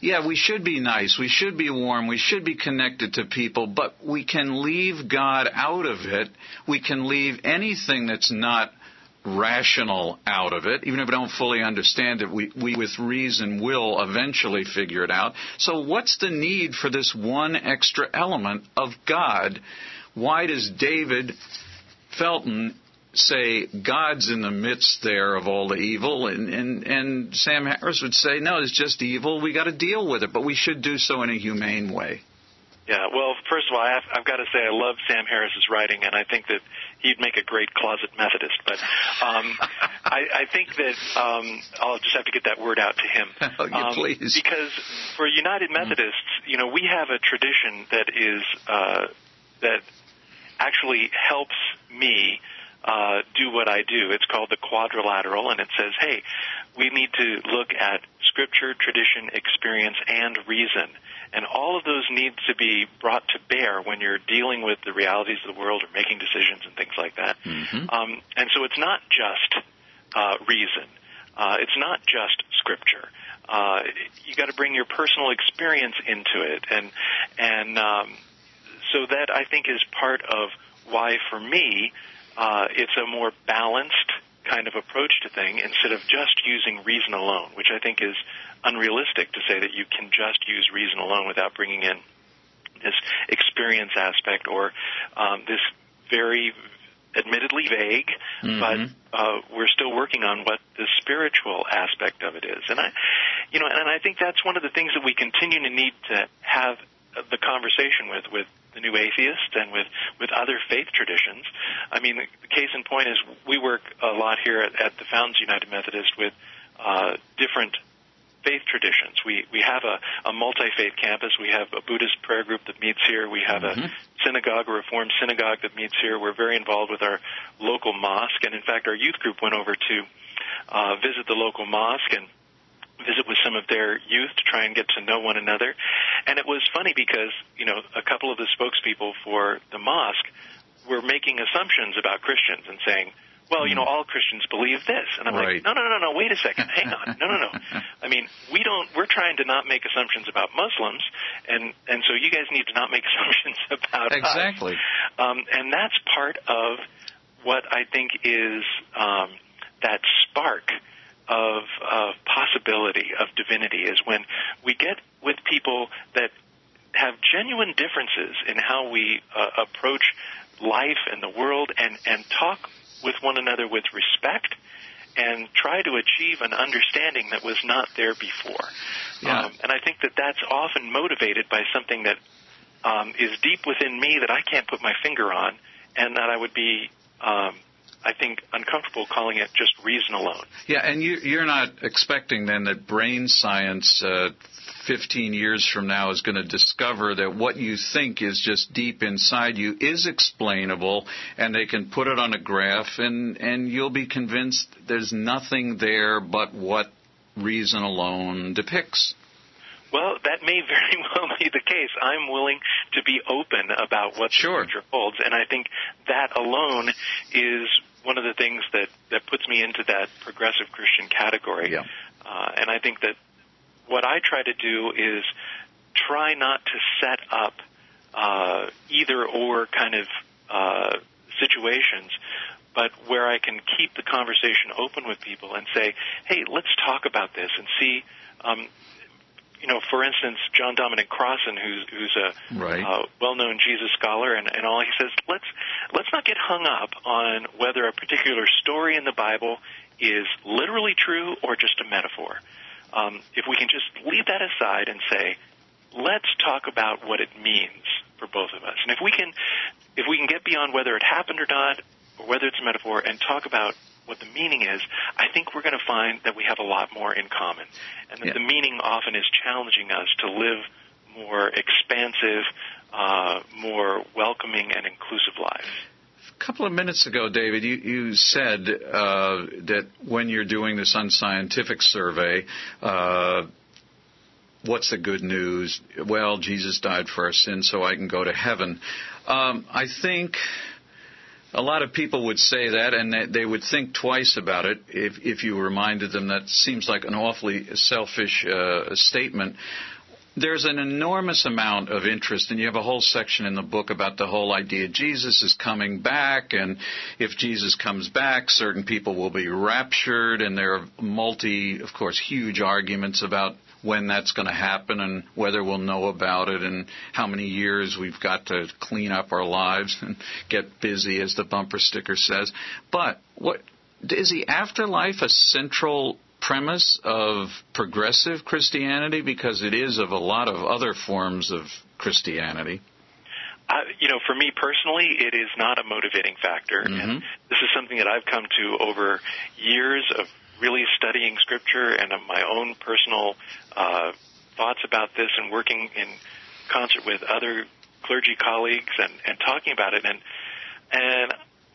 yeah, we should be nice, we should be warm, we should be connected to people, but we can leave God out of it. We can leave anything that's not rational out of it. Even if we don't fully understand it, we, we with reason will eventually figure it out. So what's the need for this one extra element of God? Why does David Felton say God's in the midst there of all the evil, and, and, and Sam Harris would say, no, it's just evil. We got to deal with it, but we should do so in a humane way. Yeah, well, first of all, I have, I've got to say I love Sam Harris's writing, and I think that he'd make a great closet Methodist. But um, I, I think that um, I'll just have to get that word out to him. Oh, yeah, um, please. Because for United Methodists, you know, we have a tradition that is uh, that actually helps me uh, do what I do. It's called the quadrilateral, and it says, hey, we need to look at scripture, tradition, experience, and reason. And all of those need to be brought to bear when you're dealing with the realities of the world or making decisions and things like that. Mm-hmm. Um, and so it's not just uh, reason. Uh, it's not just scripture. Uh, you got to bring your personal experience into it, and and um, so that I think is part of why, for me, uh, it's a more balanced kind of approach to thing instead of just using reason alone, which I think is unrealistic to say that you can just use reason alone without bringing in this experience aspect or um, this very admittedly vague, Mm-hmm. but uh, we're still working on what the spiritual aspect of it is. And I, you know, and I think that's one of the things that we continue to need to have the conversation with with the new atheists and with with other faith traditions. I mean, the, case in point is we work a lot here at, at the Fountains United Methodist with uh, different faith traditions. We we have a, a multi faith campus. We have a Buddhist prayer group that meets here. We have a synagogue, a Reformed synagogue that meets here. We're very involved with our local mosque, and in fact, our youth group went over to uh, visit the local mosque and visit with some of their youth to try and get to know one another. And it was funny because, you know, a couple of the spokespeople for the mosque were making assumptions about Christians and saying, well, you know, all Christians believe this. And I'm Right. like, no, no, no, no, wait a second. Hang on. No, no, no. I mean, we don't, we're trying to not make assumptions about Muslims. And, and so you guys need to not make assumptions about us. Exactly. Um, and that's part of what I think is um, that spark of, of possibility of divinity is when we get with people that have genuine differences in how we uh, approach life and the world and, and talk with one another with respect and try to achieve an understanding that was not there before. Yeah. Um, and I think that that's often motivated by something that um, is deep within me that I can't put my finger on, and that I would be, um, I think, uncomfortable calling it just reason alone. Yeah, and you, you're not expecting then that brain science uh, 15 years from now is going to discover that what you think is just deep inside you is explainable, and they can put it on a graph, and, and you'll be convinced there's nothing there but what reason alone depicts. Well, that may very well be the case. I'm willing to be open about what sure. the future holds, and I think that alone is one of the things that that puts me into that progressive Christian category. Yeah. Uh, and I think that what I try to do is try not to set up uh, either or kind of uh, situations, but where I can keep the conversation open with people and say, hey, let's talk about this and see. Um, you know, for instance, John Dominic Crossan, who's who's a Right. uh, well-known Jesus scholar, and, and all he says, let's let's not get hung up on whether a particular story in the Bible is literally true or just a metaphor. Um, if we can just leave that aside and say, let's talk about what it means for both of us, and if we can, if we can get beyond whether it happened or not, or whether it's a metaphor, and talk about what the meaning is, I think we're going to find that we have a lot more in common, and that Yeah. the meaning often is challenging us to live more expansive, uh, more welcoming, and inclusive lives. A couple of minutes ago, David, you, you said uh, that when you're doing this unscientific survey, uh, what's the good news? Well, Jesus died for our sins, so I can go to heaven. Um, I think a lot of people would say that, and they, would think twice about it if, if you reminded them. That seems like an awfully selfish uh, statement there's an enormous amount of interest, and you have a whole section in the book about the whole idea Jesus is coming back, and if Jesus comes back, certain people will be raptured, and there are multi, of course, huge arguments about when that's going to happen and whether we'll know about it and how many years we've got to clean up our lives and get busy, as the bumper sticker says. But what is the afterlife a central premise of progressive Christianity because it is of a lot of other forms of Christianity? Uh, you know, for me personally, it is not a motivating factor, Mm-hmm. and this is something that I've come to over years of really studying Scripture and of my own personal uh, thoughts about this, and working in concert with other clergy colleagues and, and talking about it. And and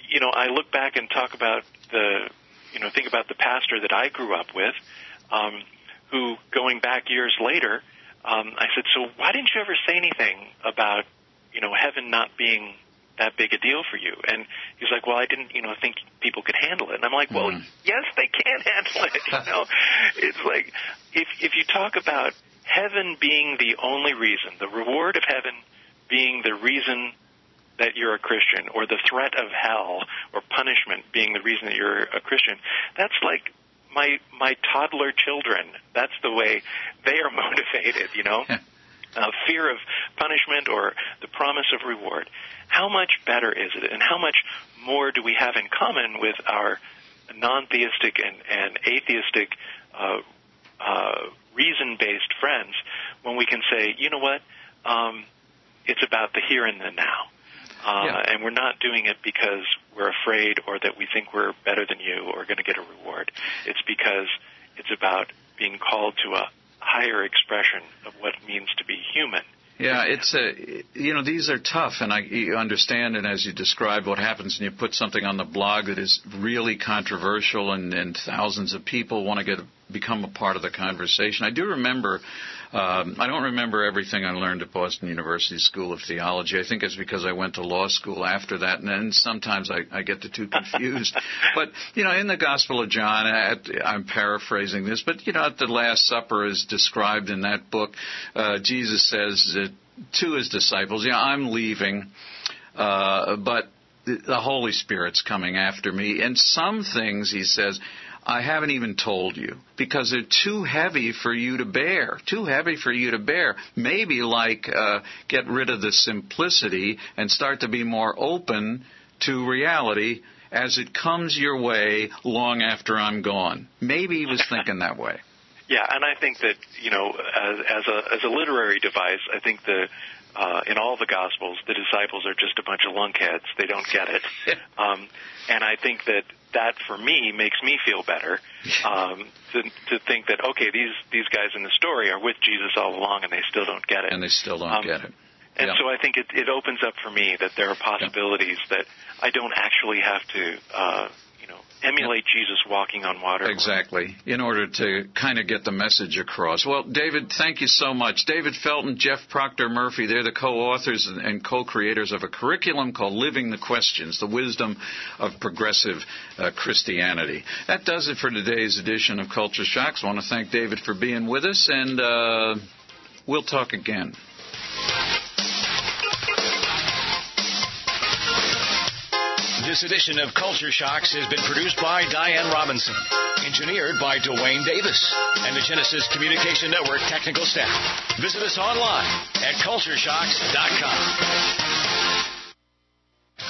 you know, I look back and talk about the you know think about the pastor that I grew up with, um, who going back years later, um, I said, so why didn't you ever say anything about you know heaven not being that big a deal for you? And he's like, well, I didn't you know think people could handle it. And I'm like, well, yes, they can handle it. You know, it's like if if you talk about heaven being the only reason, the reward of heaven being the reason that you're a Christian, or the threat of hell or punishment being the reason that you're a Christian, that's like my my toddler children. That's the way they are motivated. You know, uh, fear of punishment or the promise of reward. How much better is it, and how much more do we have in common with our non-theistic and, and atheistic uh, uh, reason-based friends when we can say, you know what, um, it's about the here and the now. Uh, Yeah. And we're not doing it because we're afraid or that we think we're better than you or going to get a reward. It's because it's about being called to a higher expression of what it means to be human. Yeah, it's a you know these are tough, and I you understand. And as you describe what happens when you put something on the blog that is really controversial, and, and thousands of people want to get become a part of the conversation. I do remember. Um, I don't remember everything I learned at Boston University School of Theology. I think it's because I went to law school after that, and then sometimes I, I get the two confused. but you know, in the Gospel of John, at, I'm paraphrasing this, but you know, at the Last Supper, as described in that book, uh, Jesus says that to his disciples, "Yeah, I'm leaving, uh, but the, the Holy Spirit's coming after me." And some things, he says. I haven't even told you because they're too heavy for you to bear. Too heavy for you to bear. Maybe like uh, get rid of the simplicity and start to be more open to reality as it comes your way long after I'm gone. Maybe he was thinking that way. Yeah, and I think that you know, as, as a as a literary device, I think the uh, in all the Gospels, the disciples are just a bunch of lunkheads. They don't get it, um, and I think that that for me makes me feel better um, to to think that okay, these these guys in the story are with Jesus all along, and they still don't get it. And they still don't Um, get it. And Yeah. so I think it, it opens up for me that there are possibilities that I don't actually have to, uh, emulate Jesus walking on water. Exactly, in order to kind of get the message across. Well, David, thank you so much. David Felton, Jeff Procter Murphy, they're the co authors and, co creators of a curriculum called Living the Questions The Wisdom of Progressive uh, Christianity. That does it for today's edition of Culture Shocks. I want to thank David for being with us, and uh, we'll talk again. This edition of Culture Shocks has been produced by Diane Robinson, engineered by Dwayne Davis, and the Genesis Communication Network technical staff. Visit us online at cultureshocks.com.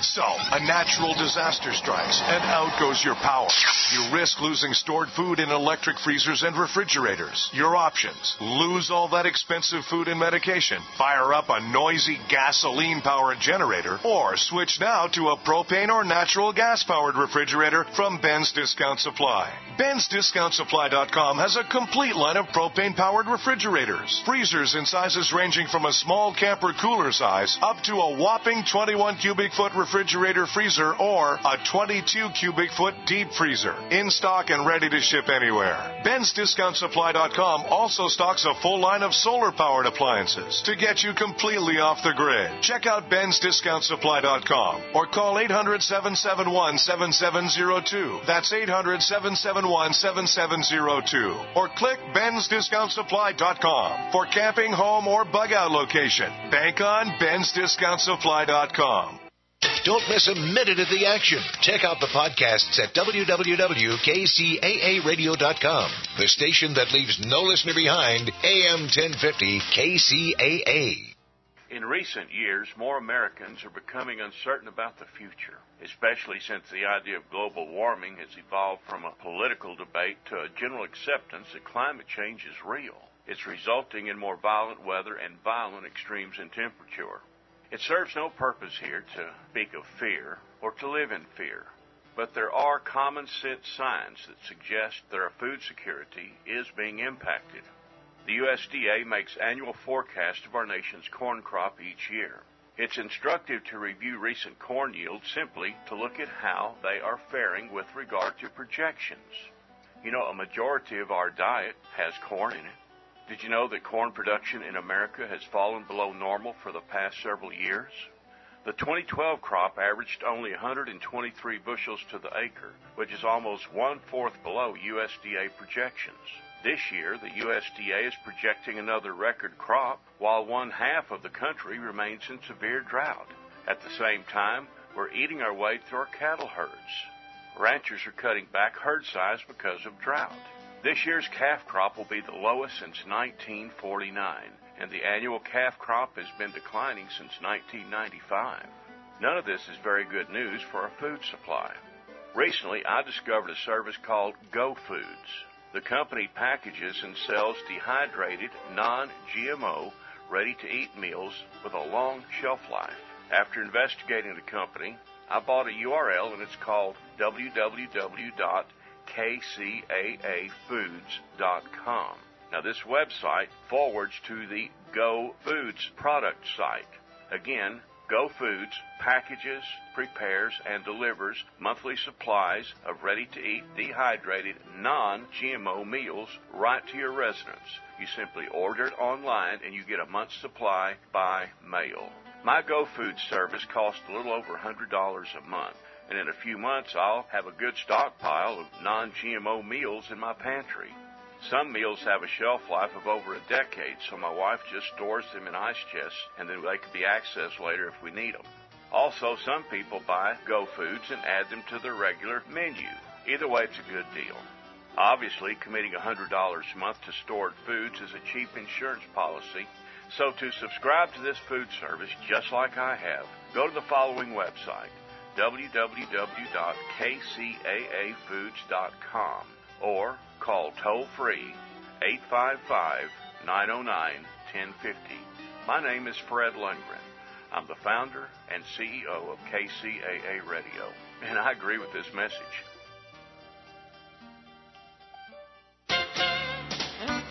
So, a natural disaster strikes, and out goes your power. You risk losing stored food in electric freezers and refrigerators. Your options lose all that expensive food and medication, fire up a noisy gasoline powered generator, or switch now to a propane or natural gas powered refrigerator from Ben's Discount Supply. Ben's DiscountSupply.com has a complete line of propane powered refrigerators, freezers in sizes ranging from a small camper cooler size up to a whopping 21 cubic foot refrigerator freezer or a 22 cubic foot deep freezer. In stock and ready to ship anywhere. Ben's DiscountSupply.com also stocks a full line of solar powered appliances to get you completely off the grid. Check out Ben's DiscountSupply.com or call 800 771 7702. That's 800 771 7702. Or click Ben'sDiscountSupply.com for camping, home, or bug out location. Bank on Ben'sDiscountSupply.com. Don't miss a minute of the action. Check out the podcasts at www.kcaaradio.com, the station that leaves no listener behind, AM 1050 KCAA. In recent years, more Americans are becoming uncertain about the future, especially since the idea of global warming has evolved from a political debate to a general acceptance that climate change is real. It's resulting in more violent weather and violent extremes in temperature. It serves no purpose here to speak of fear or to live in fear, but there are common sense signs that suggest that our food security is being impacted. The USDA makes annual forecasts of our nation's corn crop each year. It's instructive to review recent corn yields simply to look at how they are faring with regard to projections. You know, a majority of our diet has corn in it. Did you know that corn production in America has fallen below normal for the past several years? The 2012 crop averaged only 123 bushels to the acre, which is almost one fourth below USDA projections. This year, the USDA is projecting another record crop, while one half of the country remains in severe drought. At the same time, we're eating our way through our cattle herds. Ranchers are cutting back herd size because of drought. This year's calf crop will be the lowest since 1949, and the annual calf crop has been declining since 1995. None of this is very good news for our food supply. Recently, I discovered a service called Go Foods. The company packages and sells dehydrated, non GMO, ready to eat meals with a long shelf life. After investigating the company, I bought a URL and it's called www kcaafoods.com. Now, this website forwards to the Go Foods product site. Again, Go Foods packages, prepares, and delivers monthly supplies of ready to eat, dehydrated, non GMO meals right to your residence. You simply order it online and you get a month's supply by mail. My Go Foods service costs a little over $100 a month and in a few months I'll have a good stockpile of non GMO meals in my pantry. Some meals have a shelf life of over a decade, so my wife just stores them in ice chests and then they can be accessed later if we need them. Also, some people buy Go Foods and add them to their regular menu. Either way, it's a good deal. Obviously, committing $100 a month to stored foods is a cheap insurance policy. So to subscribe to this food service, just like I have, go to the following website, www.kcaafoods.com or call toll free 855 909 1050. My name is Fred Lundgren. I'm the founder and CEO of KCAA Radio, and I agree with this message.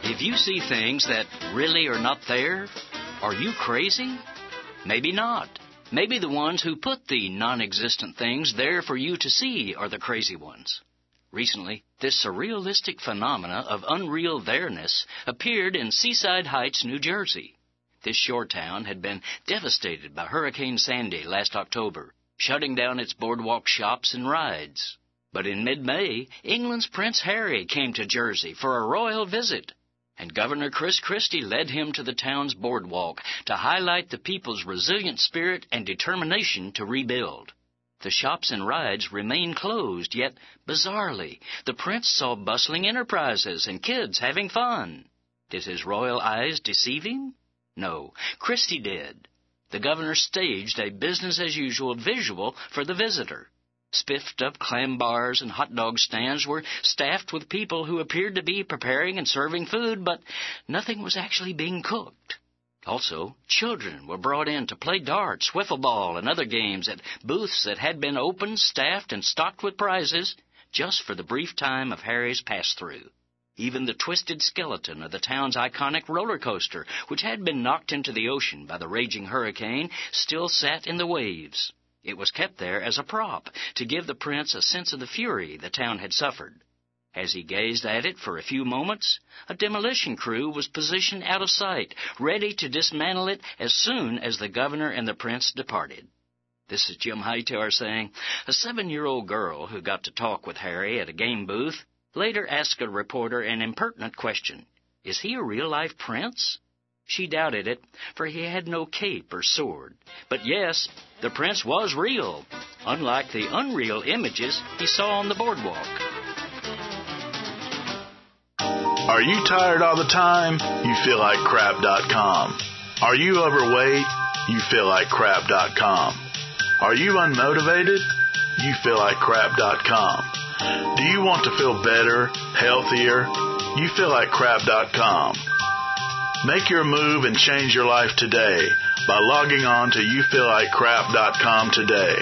If you see things that really are not there, are you crazy? Maybe not. Maybe the ones who put the non existent things there for you to see are the crazy ones. Recently, this surrealistic phenomena of unreal there-ness appeared in Seaside Heights, New Jersey. This shore town had been devastated by Hurricane Sandy last October, shutting down its boardwalk shops and rides. But in mid-May, England's Prince Harry came to Jersey for a royal visit, and Governor Chris Christie led him to the town's boardwalk to highlight the people's resilient spirit and determination to rebuild. The shops and rides remained closed, yet, bizarrely, the prince saw bustling enterprises and kids having fun. Did his royal eyes deceive him? No, Christie did. The governor staged a business as usual visual for the visitor. Spiffed up clam bars and hot dog stands were staffed with people who appeared to be preparing and serving food, but nothing was actually being cooked. Also, children were brought in to play darts, wiffle ball, and other games at booths that had been opened, staffed, and stocked with prizes just for the brief time of Harry's pass through. Even the twisted skeleton of the town's iconic roller coaster, which had been knocked into the ocean by the raging hurricane, still sat in the waves. It was kept there as a prop to give the prince a sense of the fury the town had suffered. As he gazed at it for a few moments, a demolition crew was positioned out of sight, ready to dismantle it as soon as the governor and the prince departed. This is Jim Hightower saying, a seven-year-old girl who got to talk with Harry at a game booth later asked a reporter an impertinent question. Is he a real-life prince? She doubted it, for he had no cape or sword. But yes, the prince was real, unlike the unreal images he saw on the boardwalk. Are you tired all the time? You feel like crap.com. Are you overweight? You feel like crap.com. Are you unmotivated? You feel like crap.com. Do you want to feel better, healthier? You feel like crap.com. Make your move and change your life today by logging on to youfeellikecrap.com today.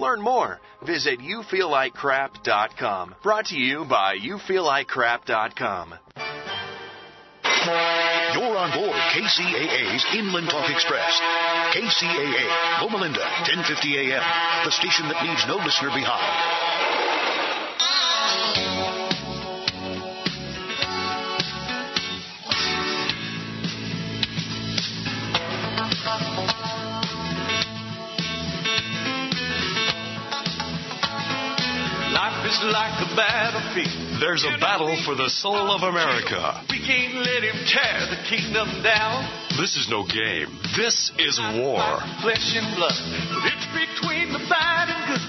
Learn more. Visit youfeellikecrap.com. Brought to you by youfeellikecrap.com. You're on board KCAA's Inland Talk Express. KCAA, Loma Linda, 1050 AM, the station that leaves no listener behind. A battlefield. There's a battle for the soul of America. We can't let him tear the kingdom down. This is no game. This is war. Flesh and blood. But it's between the bad and good.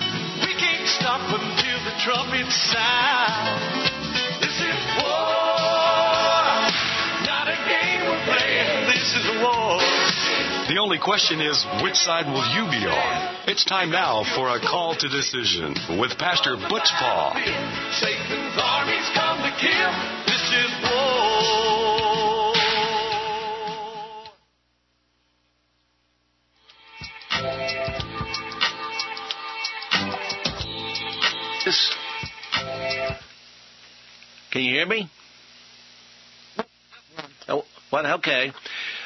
We can't stop until the trumpets sound. This is war. Not a game we're playing. This is war. The only question is, which side will you be on? It's time now for a call to decision with Pastor Butch Paul. Satan's armies come to kill. This is war. Can you hear me? Oh, what? Okay.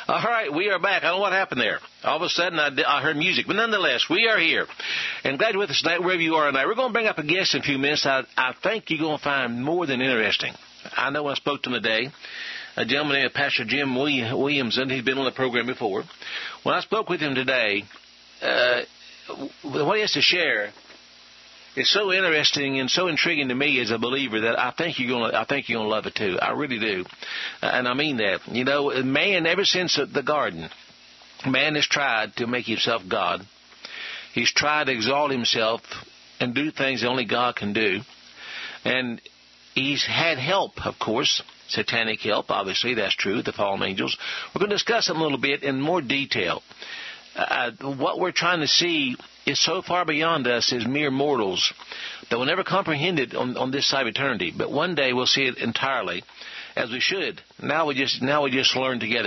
All right, we are back. I don't know what happened there. All of a sudden, I, I heard music, but nonetheless, we are here. And glad you're with us tonight, wherever you are tonight. We're going to bring up a guest in a few minutes. I, I think you're going to find more than interesting. I know I spoke to him today, a gentleman named Pastor Jim Williamson. He's been on the program before. When I spoke with him today, uh, what he has to share is so interesting and so intriguing to me as a believer that I think you're gonna I think you're gonna love it too. I really do, uh, and I mean that. You know, man, ever since the garden, man has tried to make himself God. He's tried to exalt himself and do things only God can do, and he's had help, of course. Satanic help, obviously, that's true, the fallen angels. We're going to discuss it a little bit in more detail. Uh, what we're trying to see is so far beyond us as mere mortals that we'll never comprehend it on, on this side of eternity. But one day we'll see it entirely, as we should. Now we just now we just learn together.